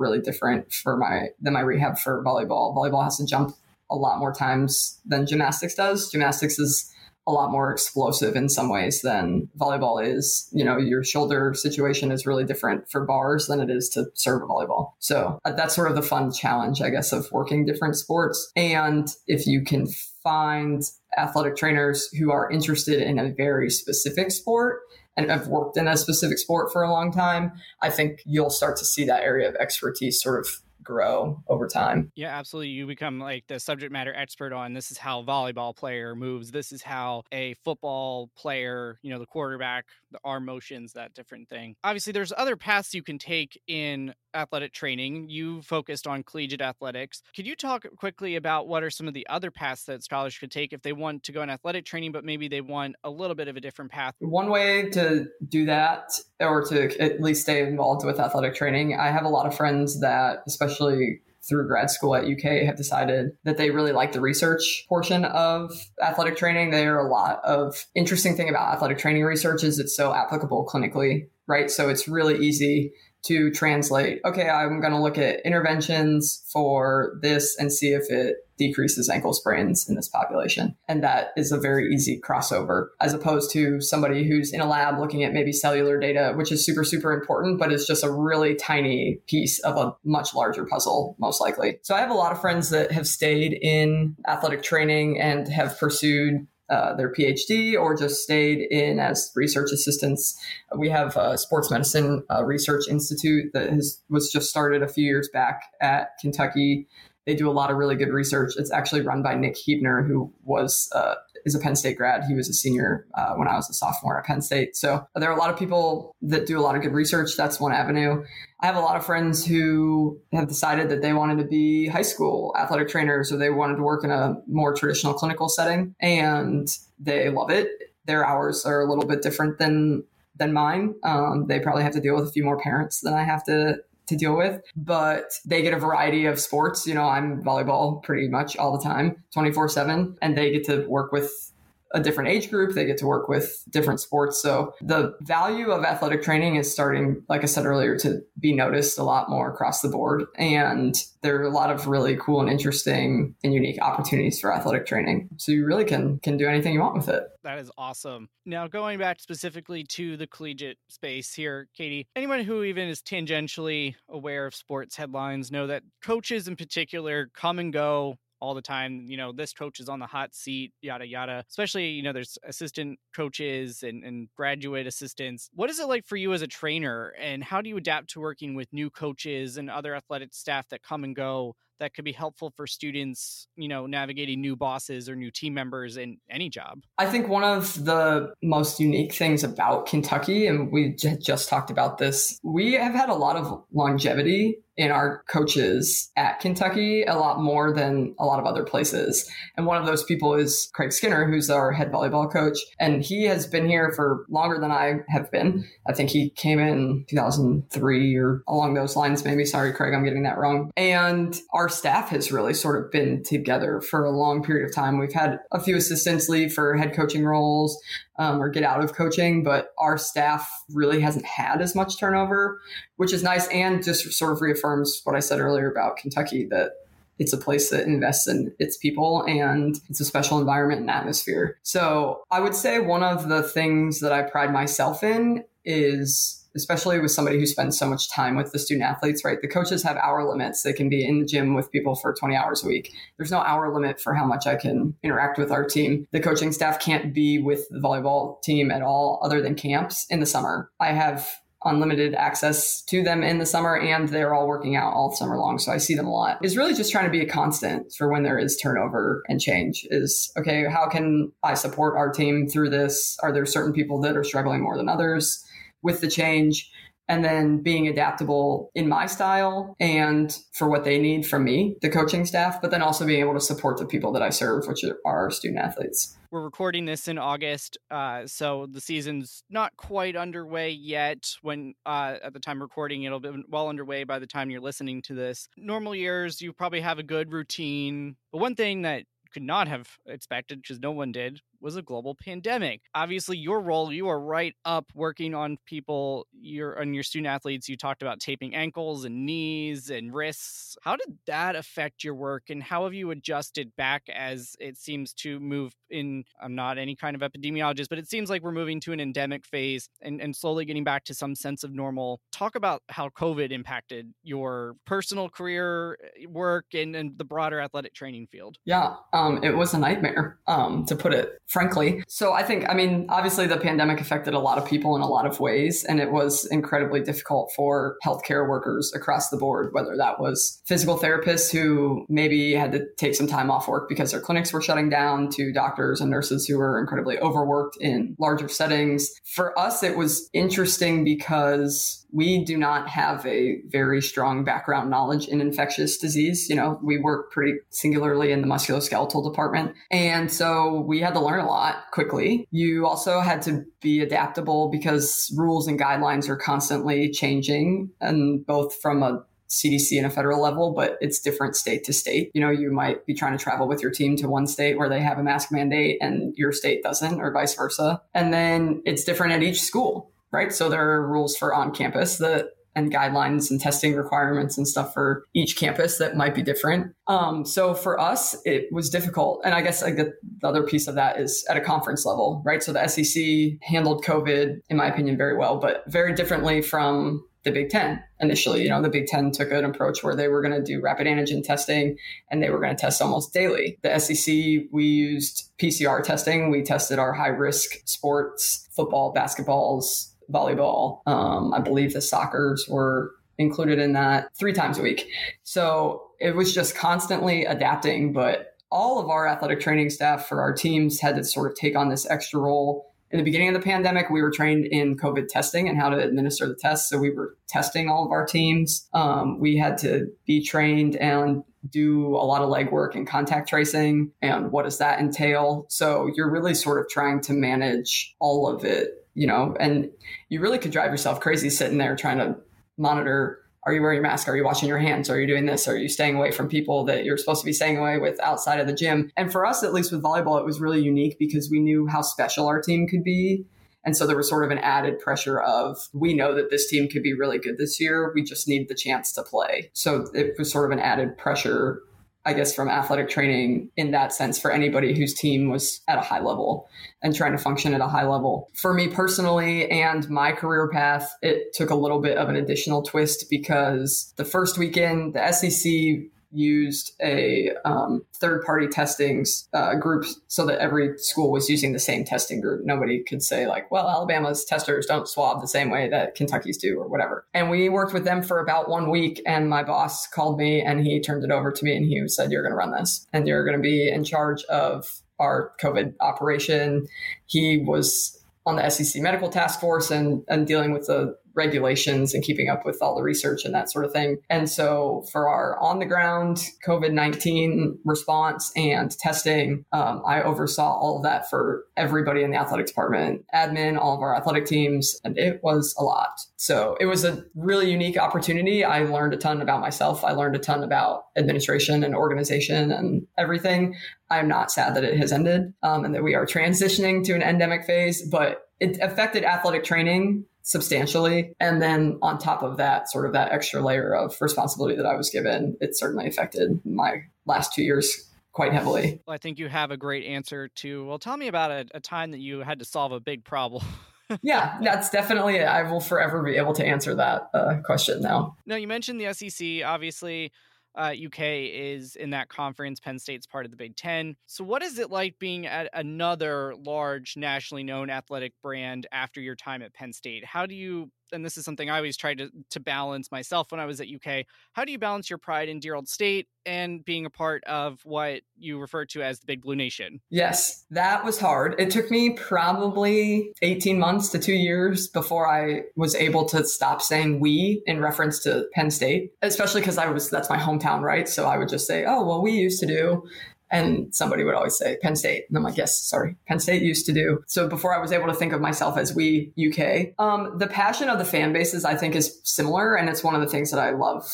really different for my than my rehab for volleyball. Volleyball has to jump a lot more times than gymnastics does. Gymnastics is a lot more explosive in some ways than volleyball is. You know, your shoulder situation is really different for bars than it is to serve volleyball. So uh, that's sort of the fun challenge, I guess, of working different sports. And if you can find athletic trainers who are interested in a very specific sport and have worked in a specific sport for a long time, I think you'll start to see that area of expertise sort of grow over time. Yeah, absolutely. You become like the subject matter expert on this is how volleyball player moves. This is how a football player, you know, the quarterback, the arm motions, that different thing. Obviously, there's other paths you can take in athletic training. You focused on collegiate athletics. Could you talk quickly about what are some of the other paths that scholars could take if they want to go in athletic training, but maybe they want a little bit of a different path? One way to do that, or to at least stay involved with athletic training, I have a lot of friends that, especially through grad school at UK have decided that they really like the research portion of athletic training. There are a lot of interesting thing about athletic training research is it's so applicable clinically, right? So it's really easy to translate, okay, I'm going to look at interventions for this and see if it decreases ankle sprains in this population. And that is a very easy crossover as opposed to somebody who's in a lab looking at maybe cellular data, which is super, super important, but it's just a really tiny piece of a much larger puzzle, most likely. So I have a lot of friends that have stayed in athletic training and have pursued uh, their PhD or just stayed in as research assistants. We have a sports medicine uh, research institute that has, was just started a few years back at Kentucky. They do a lot of really good research. It's actually run by Nick Heebner, who was uh, is a Penn State grad. He was a senior uh, when I was a sophomore at Penn State. So there are a lot of people that do a lot of good research. That's one avenue. I have a lot of friends who have decided that they wanted to be high school athletic trainers or they wanted to work in a more traditional clinical setting and they love it. Their hours are a little bit different than than mine. Um, they probably have to deal with a few more parents than I have to to deal with, but they get a variety of sports. You know, I'm volleyball pretty much all the time, 24 7, and they get to work with a different age group. They get to work with different sports. So the value of athletic training is starting, like I said earlier, to be noticed a lot more across the board. And there are a lot of really cool and interesting and unique opportunities for athletic training. So you really can can do anything you want with it. That is awesome. Now going back specifically to the collegiate space here, Katie, anyone who even is tangentially aware of sports headlines know that coaches in particular come and go all the time. You know, this coach is on the hot seat, yada, yada. Especially, you know, there's assistant coaches and, and graduate assistants. What is it like for you as a trainer? And how do you adapt to working with new coaches and other athletic staff that come and go that could be helpful for students, you know, navigating new bosses or new team members in any job? I think one of the most unique things about Kentucky, and we just talked about this, we have had a lot of longevity in our coaches at Kentucky a lot more than a lot of other places. And one of those people is Craig Skinner, who's our head volleyball coach. And he has been here for longer than I have been. I think he came in 2003 or along those lines, maybe. Sorry, Craig, I'm getting that wrong. And our staff has really sort of been together for a long period of time. We've had a few assistants leave for head coaching roles um, or get out of coaching, but our staff really hasn't had as much turnover, which is nice and just sort of reaffirms what I said earlier about Kentucky that it's a place that invests in its people and it's a special environment and atmosphere. So I would say one of the things that I pride myself in is especially with somebody who spends so much time with the student athletes, right? The coaches have hour limits. They can be in the gym with people for 20 hours a week. There's no hour limit for how much I can interact with our team. The coaching staff can't be with the volleyball team at all other than camps in the summer. I have unlimited access to them in the summer and they're all working out all summer long so i see them a lot is really just trying to be a constant for when there is turnover and change is okay how can i support our team through this are there certain people that are struggling more than others with the change and then being adaptable in my style and for what they need from me, the coaching staff, but then also being able to support the people that I serve, which are student athletes. We're recording this in August, uh, so the season's not quite underway yet. When uh, at the time recording, it'll be well underway by the time you're listening to this. Normal years, you probably have a good routine, but one thing that could not have expected because no one did was a global pandemic. Obviously, your role, you are right up working on people, your on your student athletes. You talked about taping ankles and knees and wrists. How did that affect your work and how have you adjusted back as it seems to move in I'm not any kind of epidemiologist, but it seems like we're moving to an endemic phase and, and slowly getting back to some sense of normal. Talk about how COVID impacted your personal career, eh, work, and, and the broader athletic training field. Yeah, um, it was a nightmare, um, to put it frankly. So I think, I mean, obviously the pandemic affected a lot of people in a lot of ways, and it was incredibly difficult for healthcare workers across the board, whether that was physical therapists who maybe had to take some time off work because their clinics were shutting down, to doctors and nurses who were incredibly overworked in larger settings. For us, it was interesting because we do not have a very strong background knowledge in infectious disease. You know, we work pretty singularly in the musculoskeletal department. And so we had to learn a lot quickly. You also had to be adaptable because rules and guidelines are constantly changing and both from a CDC and a federal level, but it's different state to state. You know, you might be trying to travel with your team to one state where they have a mask mandate and your state doesn't, or vice versa. And then it's different at each school right? So there are rules for on campus that and guidelines and testing requirements and stuff for each campus that might be different. Um, so for us, it was difficult. And I guess like the, the other piece of that is at a conference level, right? So the SEC handled COVID, in my opinion, very well, but very differently from the Big Ten initially. You know, the Big Ten took an approach where they were going to do rapid antigen testing and they were going to test almost daily. The SEC, we used PCR testing. We tested our high risk sports, football, basketballs, volleyball. Um, I believe the soccer's were included in that three times a week. So it was just constantly adapting, but all of our athletic training staff for our teams had to sort of take on this extra role. In the beginning of the pandemic, we were trained in COVID testing and how to administer the tests. So we were testing all of our teams. Um, we had to be trained and do a lot of legwork and contact tracing and what does that entail. So you're really sort of trying to manage all of it you know, and you really could drive yourself crazy sitting there trying to monitor are you wearing your mask? Are you washing your hands? Are you doing this? Are you staying away from people that you're supposed to be staying away with outside of the gym? And for us, at least with volleyball, it was really unique because we knew how special our team could be. And so there was sort of an added pressure of, we know that this team could be really good this year. We just need the chance to play. So it was sort of an added pressure I guess, from athletic training in that sense for anybody whose team was at a high level and trying to function at a high level. For me personally and my career path, it took a little bit of an additional twist because the first weekend, the SEC used a um, third party testing uh, group so that every school was using the same testing group. Nobody could say, like, well, Alabama's testers don't swab the same way that Kentucky's do or whatever. And we worked with them for about one week. And my boss called me and he turned it over to me and he said, You're going to run this and you're going to be in charge of our COVID operation. He was on the SEC medical task force and, and dealing with the regulations and keeping up with all the research and that sort of thing. And so for our on the ground COVID 19 response and testing, um, I oversaw all of that for everybody in the athletic department, admin, all of our athletic teams, and it was a lot. So it was a really unique opportunity. I learned a ton about myself. I learned a ton about administration and organization and everything. I'm not sad that it has ended um, and that we are transitioning to an endemic phase, but it affected athletic training substantially. And then on top of that, sort of that extra layer of responsibility that I was given, it certainly affected my last two years quite heavily. Well, I think you have a great answer to, well, tell me about a, a time that you had to solve a big problem. yeah, that's definitely it. I will forever be able to answer that uh, question now. Now, you mentioned the SEC. Obviously, uh, UK is in that conference. Penn State's part of the Big Ten. So, what is it like being at another large, nationally known athletic brand after your time at Penn State? How do you and this is something I always tried to, to balance myself when I was at UK. How do you balance your pride in dear old state and being a part of what you refer to as the Big Blue Nation? Yes, that was hard. It took me probably 18 months to two years before I was able to stop saying we in reference to Penn State, especially because I was, that's my hometown, right? So I would just say, oh, well, we used to do. And somebody would always say Penn State. And I'm like, yes, sorry. Penn State used to do. So before I was able to think of myself as we UK, um, the passion of the fan bases, I think, is similar. And it's one of the things that I love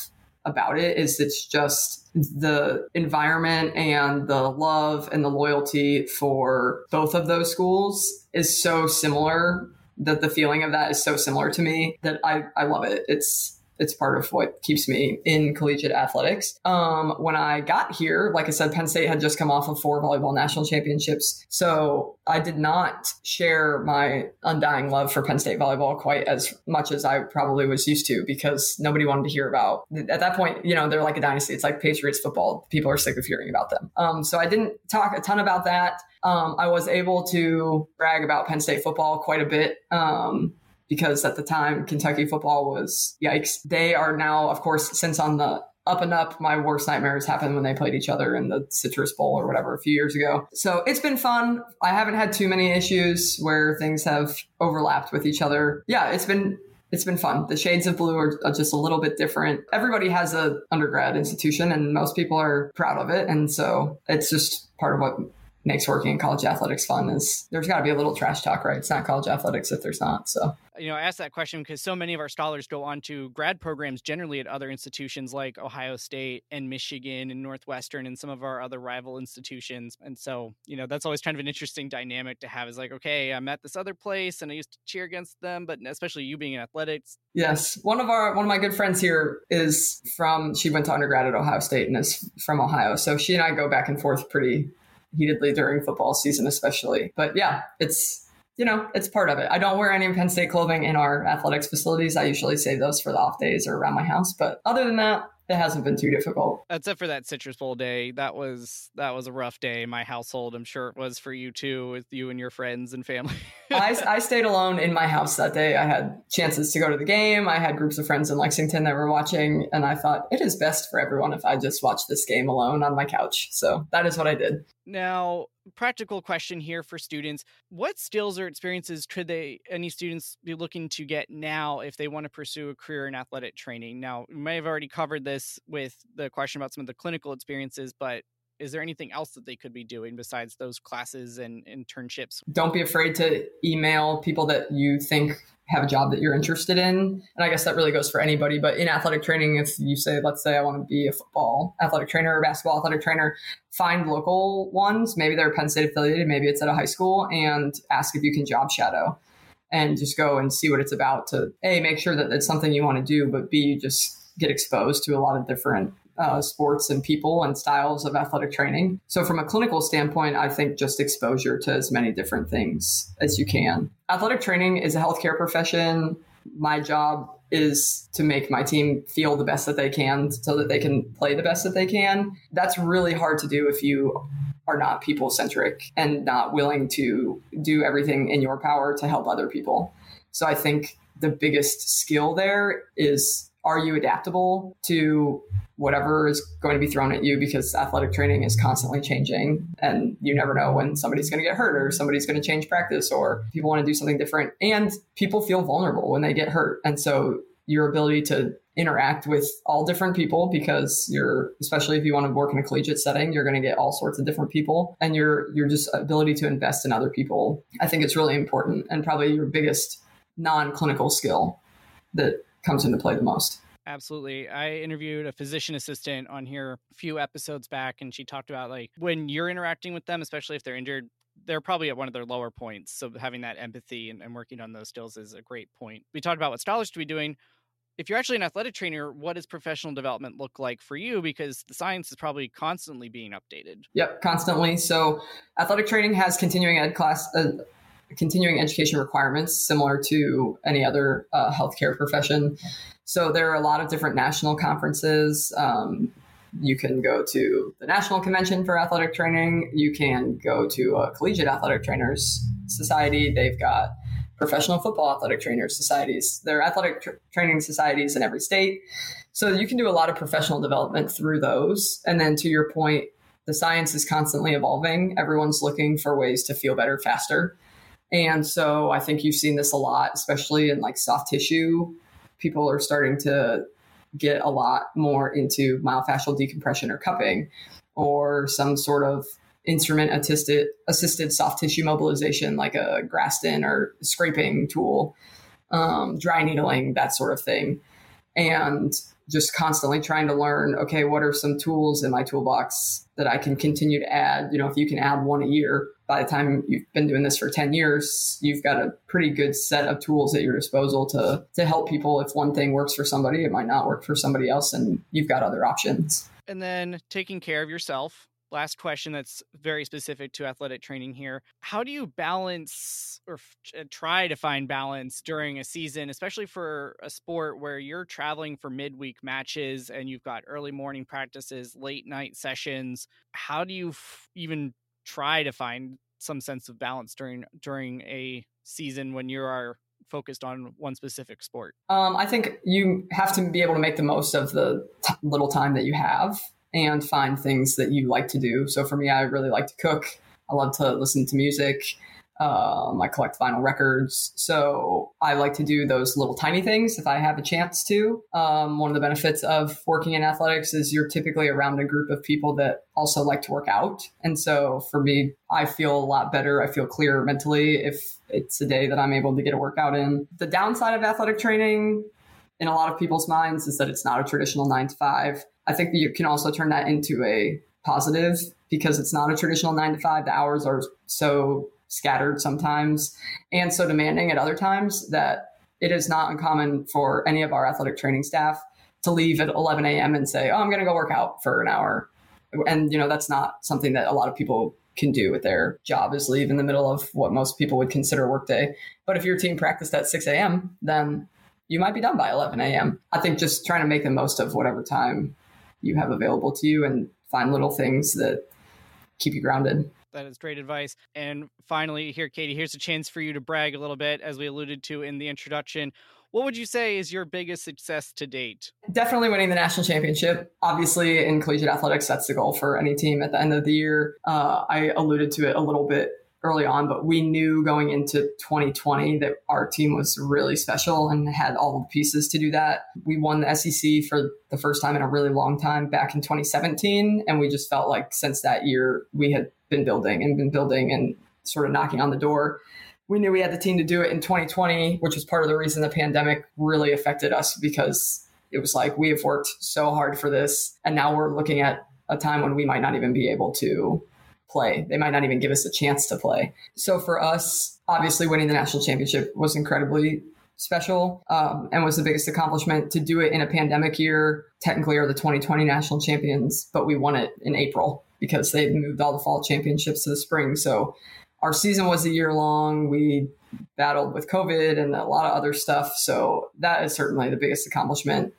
about it is it's just the environment and the love and the loyalty for both of those schools is so similar that the feeling of that is so similar to me that I, I love it. It's it's part of what keeps me in collegiate athletics. Um, when I got here, like I said, Penn State had just come off of four volleyball national championships. So I did not share my undying love for Penn State volleyball quite as much as I probably was used to because nobody wanted to hear about. At that point, you know, they're like a dynasty. It's like Patriots football. People are sick of hearing about them. Um, so I didn't talk a ton about that. Um, I was able to brag about Penn State football quite a bit. Um, because at the time Kentucky football was yikes. They are now, of course, since on the up and up, my worst nightmares happened when they played each other in the Citrus Bowl or whatever a few years ago. So it's been fun. I haven't had too many issues where things have overlapped with each other. Yeah, it's been it's been fun. The shades of blue are, just a little bit different. Everybody has a undergrad institution and most people are proud of it. And so it's just part of what makes working in college athletics fun is there's got to be a little trash talk, right? It's not college athletics if there's not. So, you know, I asked that question because so many of our scholars go on to grad programs generally at other institutions like Ohio State and Michigan and Northwestern and some of our other rival institutions. And so, you know, that's always kind of an interesting dynamic to have is like, okay, I'm at this other place and I used to cheer against them, but especially you being in athletics. Yes. One of our, one of my good friends here is from, she went to undergrad at Ohio State and is from Ohio. So she and I go back and forth pretty heatedly during football season, especially. But yeah, it's you know, it's part of it. I don't wear any Penn State clothing in our athletics facilities. I usually save those for the off days or around my house. But other than that, it hasn't been too difficult. Except for that Citrus Bowl day, that was that was a rough day in my household. I'm sure it was for you too, with you and your friends and family. I, I stayed alone in my house that day. I had chances to go to the game. I had groups of friends in Lexington that were watching, and I thought it is best for everyone if I just watch this game alone on my couch. So that is what I did. Now, practical question here for students what skills or experiences could they any students be looking to get now if they want to pursue a career in athletic training? Now we may have already covered this with the question about some of the clinical experiences but is there anything else that they could be doing besides those classes and internships? Don't be afraid to email people that you think have a job that you're interested in. And I guess that really goes for anybody. But in athletic training, if you say, let's say I want to be a football athletic trainer or basketball athletic trainer, find local ones. Maybe they're Penn State affiliated, maybe it's at a high school, and ask if you can job shadow and just go and see what it's about to A, make sure that it's something you want to do, but B, you just get exposed to a lot of different uh, sports and people and styles of athletic training. So, from a clinical standpoint, I think just exposure to as many different things as you can. Athletic training is a healthcare profession. My job is to make my team feel the best that they can so that they can play the best that they can. That's really hard to do if you are not people centric and not willing to do everything in your power to help other people. So, I think the biggest skill there is are you adaptable to whatever is going to be thrown at you? Because athletic training is constantly changing and you never know when somebody's going to get hurt or somebody's going to change practice or people want to do something different. And people feel vulnerable when they get hurt. And so your ability to interact with all different people because you're especially if you want to work in a collegiate setting you're going to get all sorts of different people. And your your just ability to invest in other people i think it's really important and probably your biggest non-clinical skill that comes into play the most Absolutely. I interviewed a physician assistant on here a few episodes back, and she talked about like when you're interacting with them, especially if they're injured, they're probably at one of their lower points. So having that empathy and, and working on those skills is a great point. We talked about what scholars to be doing. If you're actually an athletic trainer, what does professional development look like for you? Because the science is probably constantly being updated. Yep, constantly. So athletic training has continuing ed class. Uh, continuing education requirements similar to any other uh, healthcare profession. So there are a lot of different national conferences. Um, you can go to the National Convention for Athletic Training. You can go to a Collegiate Athletic Trainers Society. They've got professional football athletic trainers societies. There are athletic tr- training societies in every state. So you can do a lot of professional development through those. And then to your point, the science is constantly evolving. Everyone's looking for ways to feel better faster. And so I think you've seen this a lot, especially in like soft tissue. People are starting to get a lot more into myofascial decompression or cupping or some sort of instrument assisted assisted soft tissue mobilization like a Graston or scraping tool, um, dry needling, that sort of thing. And just constantly trying to learn okay what are some tools in my toolbox that i can continue to add? You know if you can add one a year by the time you've been doing this for 10 years you've got a pretty good set of tools at your disposal to to help people. If one thing works for somebody it might not work for somebody else and you've got other options. And then taking care of yourself last question that's very specific to athletic training here. How do you balance or f- try to find balance during a season, especially for a sport where you're traveling for midweek matches and you've got early morning practices, late night sessions? How do you f- even try to find some sense of balance during during a season when you are focused on one specific sport? Um, I think you have to be able to make the most of the t- little time that you have and find things that you like to do. So for me, I really like to cook. I love to listen to music. Um, I collect vinyl records. So I like to do those little tiny things if I have a chance to. Um, one of the benefits of working in athletics is you're typically around a group of people that also like to work out. And so for me, I feel a lot better. I feel clearer mentally if it's a day that I'm able to get a workout in. The downside of athletic training in a lot of people's minds is that it's not a traditional nine to five. I think you can also turn that into a positive because it's not a traditional nine to five. The hours are so scattered sometimes and so demanding at other times that it is not uncommon for any of our athletic training staff to leave at 11 a.m. and say, "Oh, I'm going to go work out for an hour," and you know that's not something that a lot of people can do with their job is leave in the middle of what most people would consider workday. But if your team practiced at 6 a.m., then you might be done by 11 a.m. I think just trying to make the most of whatever time you have available to you and find little things that keep you grounded. That is great advice. And finally, here, Katie, here's a chance for you to brag a little bit, as we alluded to in the introduction. What would you say is your biggest success to date? Definitely winning the national championship. Obviously, in collegiate athletics, that's the goal for any team at the end of the year. Uh, I alluded to it a little bit early on, but we knew going into 2020 that our team was really special and had all the pieces to do that. We won the SEC for the first time in a really long time back in 2017. And we just felt like since that year, we had been building and been building and sort of knocking on the door. We knew we had the team to do it in 2020, which was part of the reason the pandemic really affected us because it was like we have worked so hard for this. And now we're looking at a time when we might not even be able to play. They might not even give us a chance to play. So for us, obviously winning the national championship was incredibly special um, and was the biggest accomplishment to do it in a pandemic year. Technically, are the 2020 national champions, but we won it in April because they moved all the fall championships to the spring. So our season was a year long. We battled with COVID and a lot of other stuff. So that is certainly the biggest accomplishment.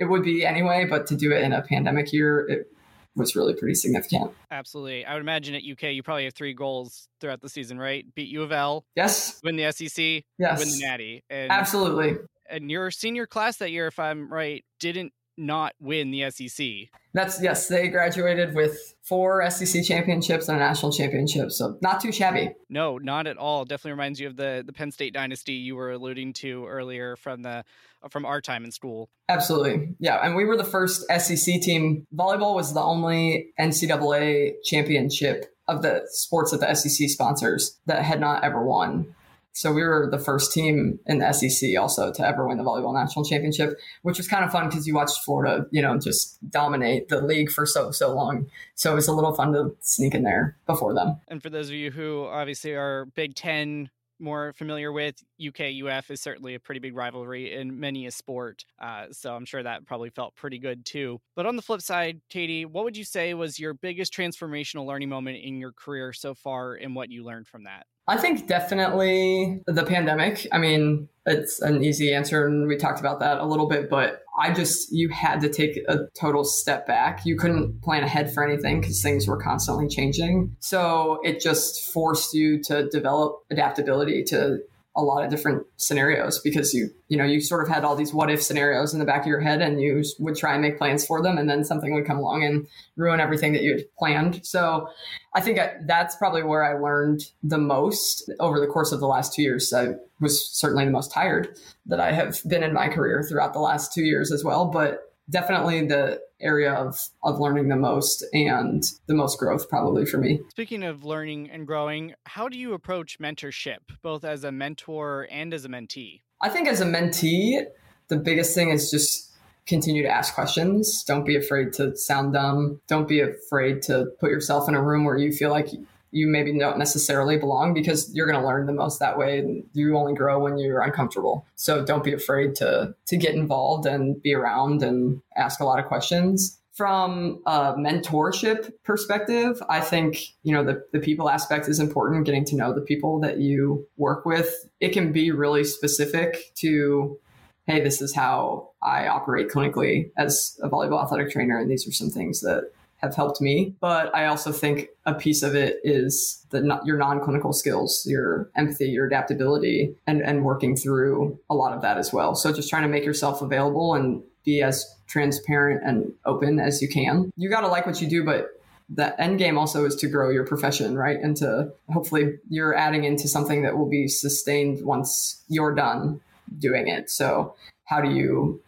It would be anyway, but to do it in a pandemic year, it was really pretty significant. Absolutely. I would imagine at UK, you probably have three goals throughout the season, right? Beat U of L. Yes. Win the SEC. Yes. Win the Natty. And, Absolutely. And your senior class that year, if I'm right, didn't not win the SEC. That's yes, they graduated with four SEC championships and a national championship, so not too shabby. No, not at all. Definitely reminds you of the the Penn State dynasty you were alluding to earlier from the from our time in school. Absolutely, yeah, and we were the first SEC team. Volleyball was the only NCAA championship of the sports that the SEC sponsors that had not ever won. So we were the first team in the SEC also to ever win the volleyball national championship, which was kind of fun because you watched Florida, you know, just dominate the league for so so long. So it was a little fun to sneak in there before them. And for those of you who obviously are Big Ten more familiar with, UK UF is certainly a pretty big rivalry in many a sport. Uh, so I'm sure that probably felt pretty good too. But on the flip side, Katie, what would you say was your biggest transformational learning moment in your career so far and what you learned from that? I think definitely the pandemic. I mean, it's an easy answer, and we talked about that a little bit, but I just, you had to take a total step back. You couldn't plan ahead for anything because things were constantly changing. So it just forced you to develop adaptability to a lot of different scenarios because you you know you sort of had all these what if scenarios in the back of your head and you would try and make plans for them and then something would come along and ruin everything that you had planned. So i think that's probably where i learned the most over the course of the last two years. I was certainly the most tired that i have been in my career throughout the last two years as well but definitely the area of of learning the most and the most growth probably for me. Speaking of learning and growing, how do you approach mentorship both as a mentor and as a mentee? I think as a mentee, the biggest thing is just continue to ask questions. Don't be afraid to sound dumb. Don't be afraid to put yourself in a room where you feel like you maybe don't necessarily belong because you're going to learn the most that way. and You only grow when you're uncomfortable. So don't be afraid to to get involved and be around and ask a lot of questions. From a mentorship perspective, I think, you know, the, the people aspect is important, getting to know the people that you work with. It can be really specific to hey, this is how I operate clinically as a volleyball athletic trainer, and these are some things that have helped me. But I also think a piece of it is the your non-clinical skills, your empathy, your adaptability, and and working through a lot of that as well. So just trying to make yourself available and be as transparent and open as you can. You got to like what you do, but the end game also is to grow your profession, right? And to hopefully you're adding into something that will be sustained once you're done doing it. So, how do you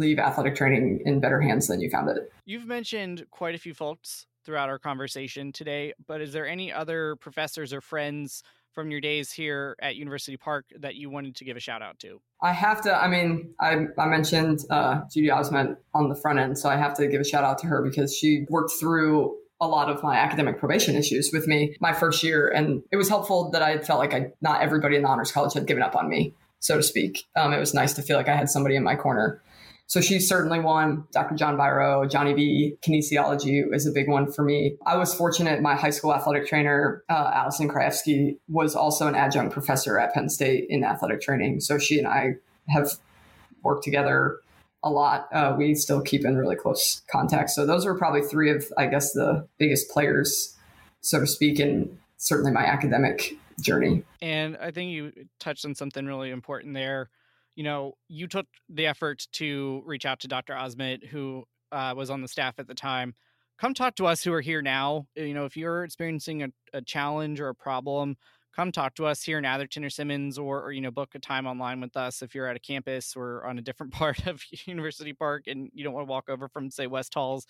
leave athletic training in better hands than you found it? You've mentioned quite a few folks throughout our conversation today, but is there any other professors or friends from your days here at University Park that you wanted to give a shout out to? I have to, I mean, I, I mentioned uh, Judy Osment on the front end, so I have to give a shout out to her because she worked through a lot of my academic probation issues with me my first year. And it was helpful that I felt like I, not everybody in the honors college had given up on me so to speak. Um, it was nice to feel like I had somebody in my corner. So she's certainly one. Dr. John Vairo, Johnny B, kinesiology is a big one for me. I was fortunate. My high school athletic trainer, uh, Allison Krajewski, was also an adjunct professor at Penn State in athletic training. So she and I have worked together a lot. Uh, we still keep in really close contact. So those are probably three of, I guess, the biggest players, so to speak, in certainly my academic journey. And I think you touched on something really important there. You know, you took the effort to reach out to Dr. Osmond, who uh, was on the staff at the time. Come talk to us who are here now. You know, if you're experiencing a, a challenge or a problem, come talk to us here in Atherton or Simmons or, or, you know book a time online with us if you're at a campus or on a different part of University Park and you don't want to walk over from say West Halls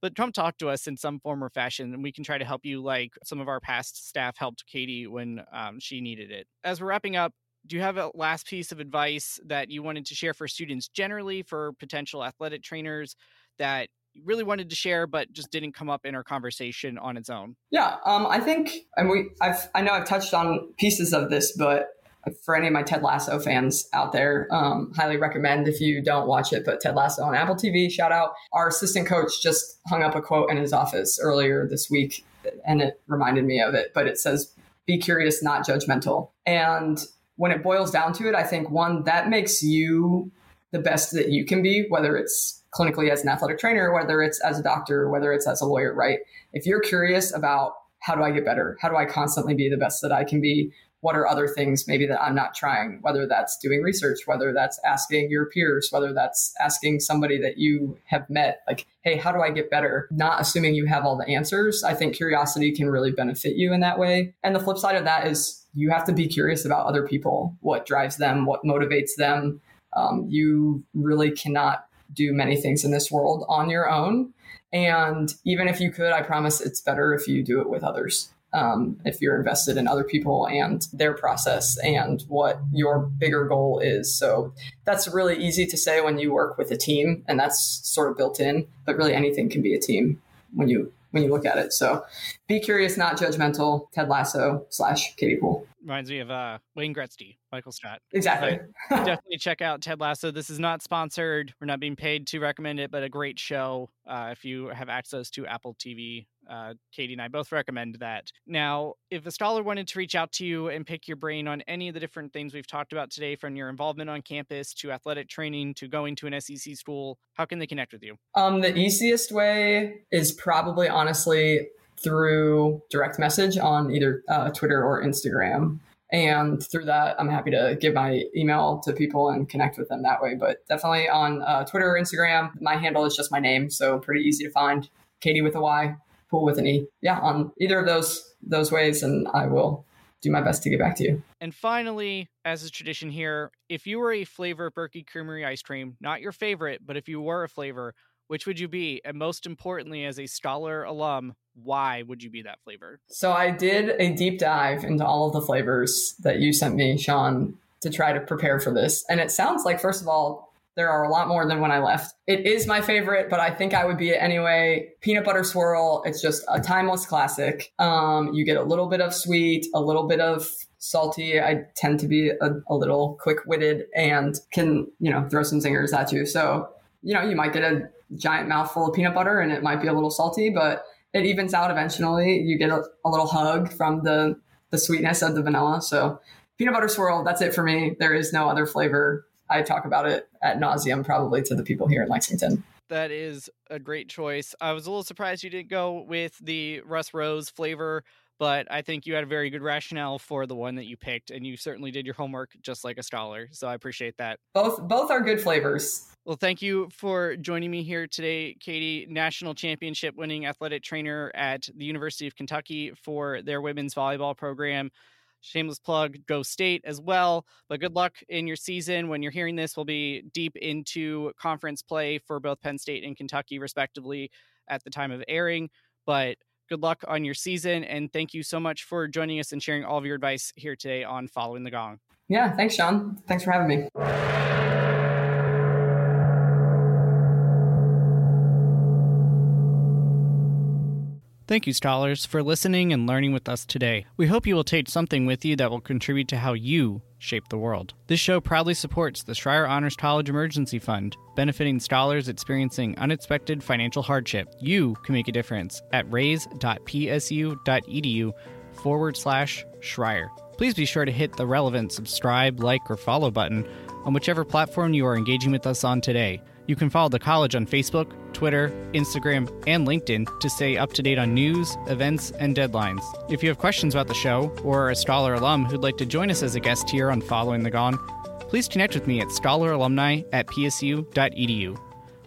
but come talk to us in some form or fashion and we can try to help you like some of our past staff helped Katie when um, she needed it as we're wrapping up do you have a last piece of advice that you wanted to share for students generally for potential athletic trainers that you really wanted to share, but just didn't come up in our conversation on its own? Yeah, um, I think, and we, I've, I know I've touched on pieces of this, but for any of my Ted Lasso fans out there, um, highly recommend if you don't watch it. But Ted Lasso on Apple TV, shout out. Our assistant coach just hung up a quote in his office earlier this week, and it reminded me of it. But it says, "Be curious, not judgmental." And when it boils down to it, I think one that makes you the best that you can be, whether it's clinically as an athletic trainer, whether it's as a doctor, whether it's as a lawyer, right? If you're curious about how do I get better? How do I constantly be the best that I can be? What are other things maybe that I'm not trying? Whether that's doing research, whether that's asking your peers, whether that's asking somebody that you have met, like, hey, how do I get better? Not assuming you have all the answers. I think curiosity can really benefit you in that way. And the flip side of that is you have to be curious about other people, what drives them, what motivates them. Um, you really cannot do many things in this world on your own. And even if you could, I promise it's better if you do it with others. Um, if you're invested in other people and their process and what your bigger goal is. So that's really easy to say when you work with a team, and that's sort of built in. But really, anything can be a team when you when you look at it. So be curious, not judgmental. Ted Lasso slash Katie Poole. Reminds me of uh, Wayne Gretzky, Michael Scott. Exactly. definitely check out Ted Lasso. This is not sponsored. We're not being paid to recommend it, but a great show. Uh, if you have access to Apple TV, uh, Katie and I both recommend that. Now, if a scholar wanted to reach out to you and pick your brain on any of the different things we've talked about today, from your involvement on campus to athletic training to going to an SEC school, how can they connect with you? Um, the easiest way is probably honestly through direct message on either uh, Twitter or Instagram. And through that, I'm happy to give my email to people and connect with them that way. But definitely on uh, Twitter or Instagram, my handle is just my name, so pretty easy to find. Katie with a Y, Poole with an E. Yeah, on either of those those ways, and I will do my best to get back to you. And finally, as a tradition here, if you were a flavor of Berkey Creamery ice cream, not your favorite, but if you were a flavor, which would you be? And most importantly, as a scholar alum, why would you be that flavor? So I did a deep dive into all of the flavors that you sent me, Sean, to try to prepare for this. And it sounds like, first of all, There are a lot more than when I left. It is my favorite, but I think I would be it anyway. Peanut butter swirl. It's just a timeless classic. Um, you get a little bit of sweet, a little bit of salty. I tend to be a, a little quick witted and can, you know, throw some zingers at you. So, you know, you might get a giant mouthful of peanut butter and it might be a little salty, but it evens out eventually. You get a, a little hug from the, the sweetness of the vanilla. So peanut butter swirl, that's it for me. There is no other flavor. I talk about it at nauseum probably to the people here in Lexington. That is a great choice. I was a little surprised you didn't go with the Russ Rose flavor, but I think you had a very good rationale for the one that you picked, and you certainly did your homework just like a scholar. So I appreciate that. Both both are good flavors. Well, thank you for joining me here today, Katie, national championship winning athletic trainer at the University of Kentucky for their women's volleyball program shameless plug, go state as well. But good luck in your season. When you're hearing this, we'll be deep into conference play for both Penn State and Kentucky, respectively, at the time of airing. But good luck on your season. And thank you so much for joining us and sharing all of your advice here today on Following the Gong. Yeah, thanks, Sean. Thanks for having me. Thank you, scholars, for listening and learning with us today. We hope you will take something with you that will contribute to how you shape the world. This show proudly supports the Schreyer Honors College Emergency Fund, benefiting scholars experiencing unexpected financial hardship. You can make a difference at raise.psu.edu forward slash Schreyer. Please be sure to hit the relevant subscribe, like, or follow button on whichever platform you are engaging with us on today. You can follow the college on Facebook, Twitter, Instagram, and LinkedIn to stay up to date on news, events, and deadlines. If you have questions about the show or are a Scholar alum who'd like to join us as a guest here on Following the Gong, please connect with me at scholaralumni at psu.edu.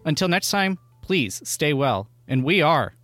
Until next time, please stay well, and we are.